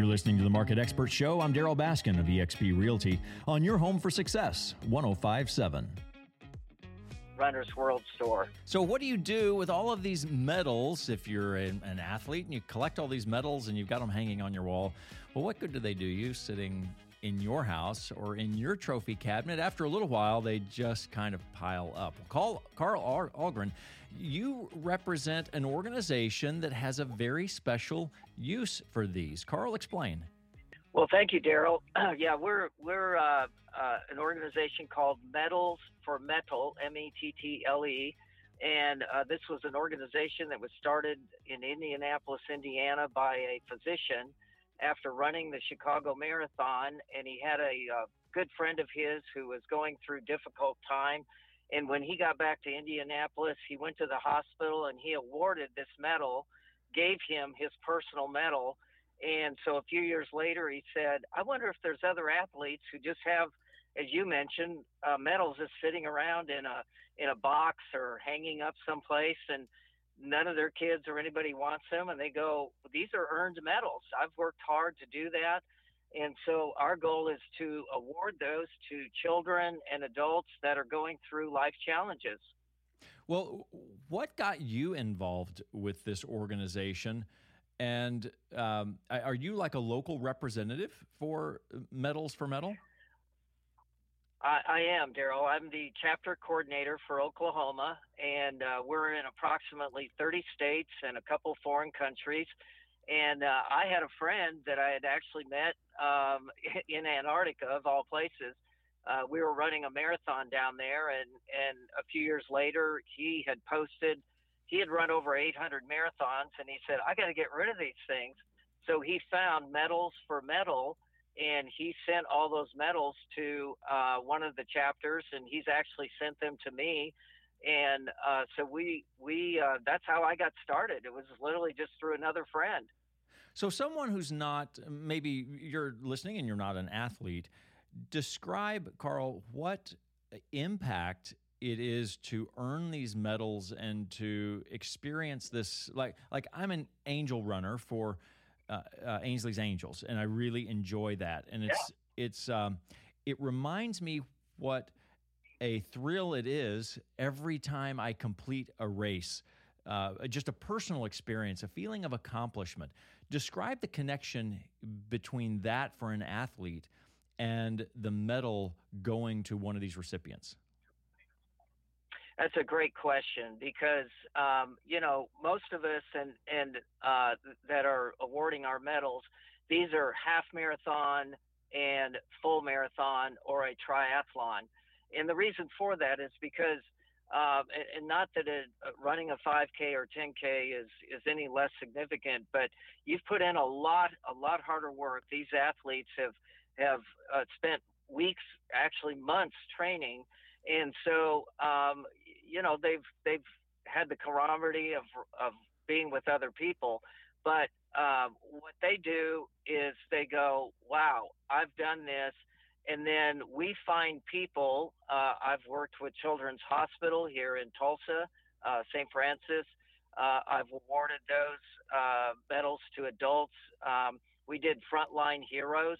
You're listening to the Market Expert Show. I'm Darryl Baskin of eXp Realty on your home for success, 1057. Runner's World Store. So, what do you do with all of these medals if you're an, an, athlete and you collect all these medals and you've got them hanging on your wall? Well, what good do they do you sitting in your house or in your trophy cabinet? After a little while, they just kind of pile up. Call Karl Ahlgren. You represent an organization that has a very special use for these. Karl, explain. Well, thank you, Darryl. Uh, yeah, we're we're uh, uh, an organization called Medals for Mettle, M-E-T-T-L-E, and uh, this was an organization that was started in Indianapolis, Indiana, by a physician after running the Chicago Marathon, and he had a uh, good friend of his who was going through difficult time. And when he got back to Indianapolis, he went to the hospital and he awarded this medal, gave him his personal medal and so a few years later, he said, I wonder if there's other athletes who just have, as you mentioned, uh, medals just sitting around in a in a box or hanging up someplace, and none of their kids or anybody wants them, and they go, these are earned medals. I've worked hard to do that. And so our goal is to award those to children and adults that are going through life challenges. Well, what got you involved with this organization? And um, are you like a local representative for Medals for Mettle? I, I am, Darryl. I'm the chapter coordinator for Oklahoma, and uh, we're in approximately 30 states and a couple foreign countries. And uh, I had a friend that I had actually met um, in Antarctica, of all places. Uh, we were running a marathon down there, and, and a few years later, he had posted he had run over 800 marathons and he said, I got to get rid of these things. So he found medals for mettle and he sent all those medals to uh, one of the chapters and he's actually sent them to me. And uh, so we, we, uh, that's how I got started. It was literally just through another friend. So someone who's not, maybe you're listening and you're not an athlete, describe, Karl, what impact it is to earn these medals and to experience this like like I'm an angel runner for uh, uh, Ainsley's Angels, and I really enjoy that. And it's yeah. it's um, it reminds me what a thrill it is every time I complete a race. Uh, just a personal experience, a feeling of accomplishment. Describe the connection between that for an athlete and the medal going to one of these recipients. That's a great question because um, you know most of us and and uh, that are awarding our medals, these are half marathon and full marathon or a triathlon, and the reason for that is because uh, and, not that running a 5K or 10K is is any less significant, but you've put in a lot a lot harder work. These athletes have have uh, spent weeks, actually months, training and so um, you know they've they've had the camaraderie of of being with other people, but um, what they do is they go, "Wow, I've done this," and then we find people. Uh, I've worked with Children's Hospital here in Tulsa, uh, St. Francis. Uh, I've awarded those uh, medals to adults. Um, we did Frontline Heroes,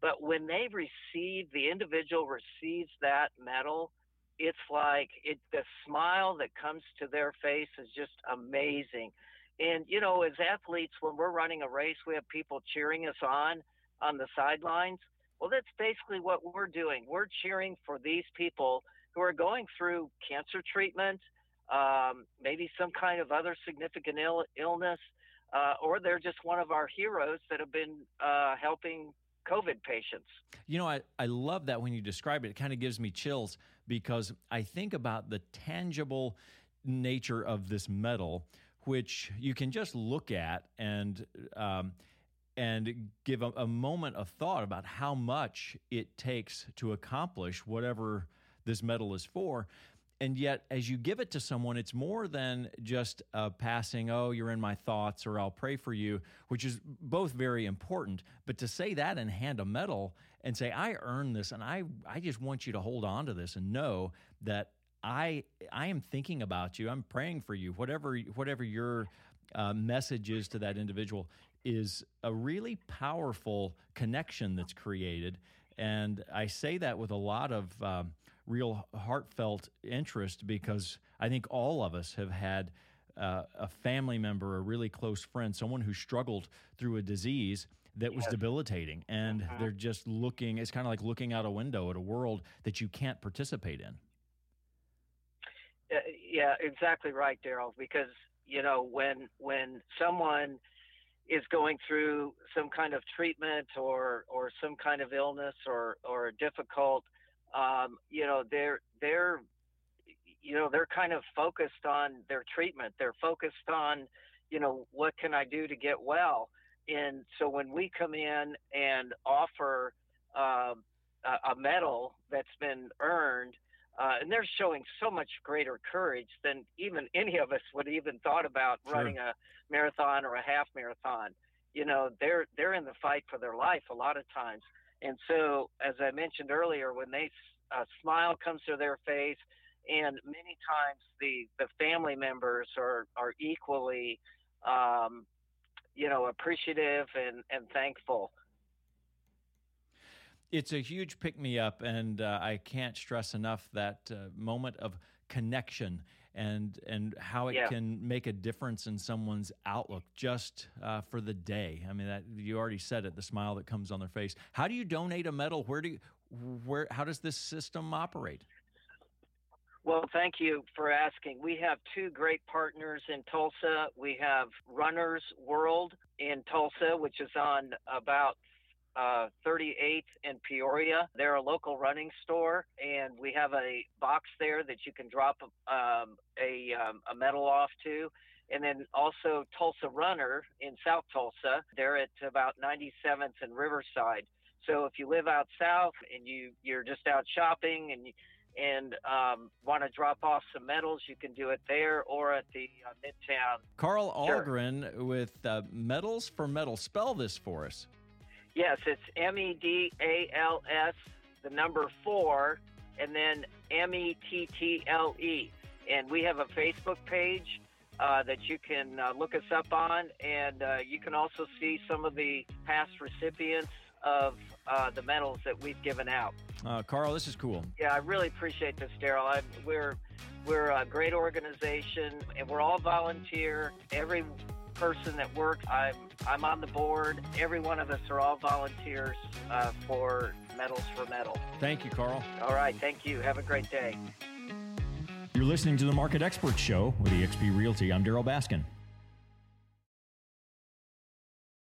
but when they receive, the individual receives that medal, it's like it the smile that comes to their face is just amazing. And you know, as athletes, when we're running a race, we have people cheering us on on the sidelines. Well, that's basically what we're doing. We're cheering for these people who are going through cancer treatment, um, maybe some kind of other significant Ill- illness, uh, or they're just one of our heroes that have been uh, helping COVID patients. You know, I, I love that when you describe it. It kind of gives me chills because I think about the tangible nature of this medal, which you can just look at and um, and give a, a moment of thought about how much it takes to accomplish whatever this medal is for and yet as you give it to someone it's more than just a passing oh you're in my thoughts or i'll pray for you which is both very important but to say that and hand a medal and say i earned this and i i just want you to hold on to this and know that i i am thinking about you i'm praying for you whatever whatever your uh, message is to that individual is a really powerful connection that's created. And I say that with a lot of um, real heartfelt interest because I think all of us have had uh, a family member, a really close friend, someone who struggled through a disease that was yes. debilitating. And uh-huh. they're just looking, it's kind of like looking out a window at a world that you can't participate in. Uh, yeah, exactly right, Darryl. Because you know, when when someone is going through some kind of treatment or or some kind of illness or or difficult, um, you know, they're they're you know they're kind of focused on their treatment. They're focused on, you know, what can I do to get well. And so when we come in and offer um, a, a medal that's been earned uh, and they're showing so much greater courage than even any of us would even thought about sure. running a marathon or a half marathon. You know, they're they're in the fight for their life a lot of times. And so, as I mentioned earlier, when they a smile comes to their face, and many times the the family members are are equally, um, you know, appreciative and and thankful. It's a huge pick me up, and uh, I can't stress enough that uh, moment of connection and and how it yeah. can make a difference in someone's outlook just uh, for the day. I mean, that you already said it, the smile that comes on their face. How do you donate a medal? Where do you, where how does this system operate? Well, thank you for asking. We have two great partners in Tulsa. We have Runners World in Tulsa, which is on about uh, 38th in Peoria. They're a local running store, and we have a box there that you can drop um, a, um, a medal off to. And then also Tulsa Runner in South Tulsa. They're at about 97th and Riverside. So if you live out south and you you're just out shopping and you, and um, want to drop off some medals, you can do it there or at the uh, Midtown. Karl Ahlgren sure. with uh, Medals for Mettle. Spell this for us. Yes, it's M E D A L S, the number four, and then M E T T L E. And we have a Facebook page uh, that you can uh, look us up on, and uh, you can also see some of the past recipients of uh, the medals that we've given out. Uh, Karl, this is cool. Yeah, I really appreciate this, Darryl. We're we're a great organization, and we're all volunteer. Every person that works. I'm I'm on the board. Every one of us are all volunteers uh, for Medals for Mettle. Thank you, Karl. All right, thank you. Have a great day. You're listening to the Market Expert Show with eXp Realty. I'm Darryl Baskin.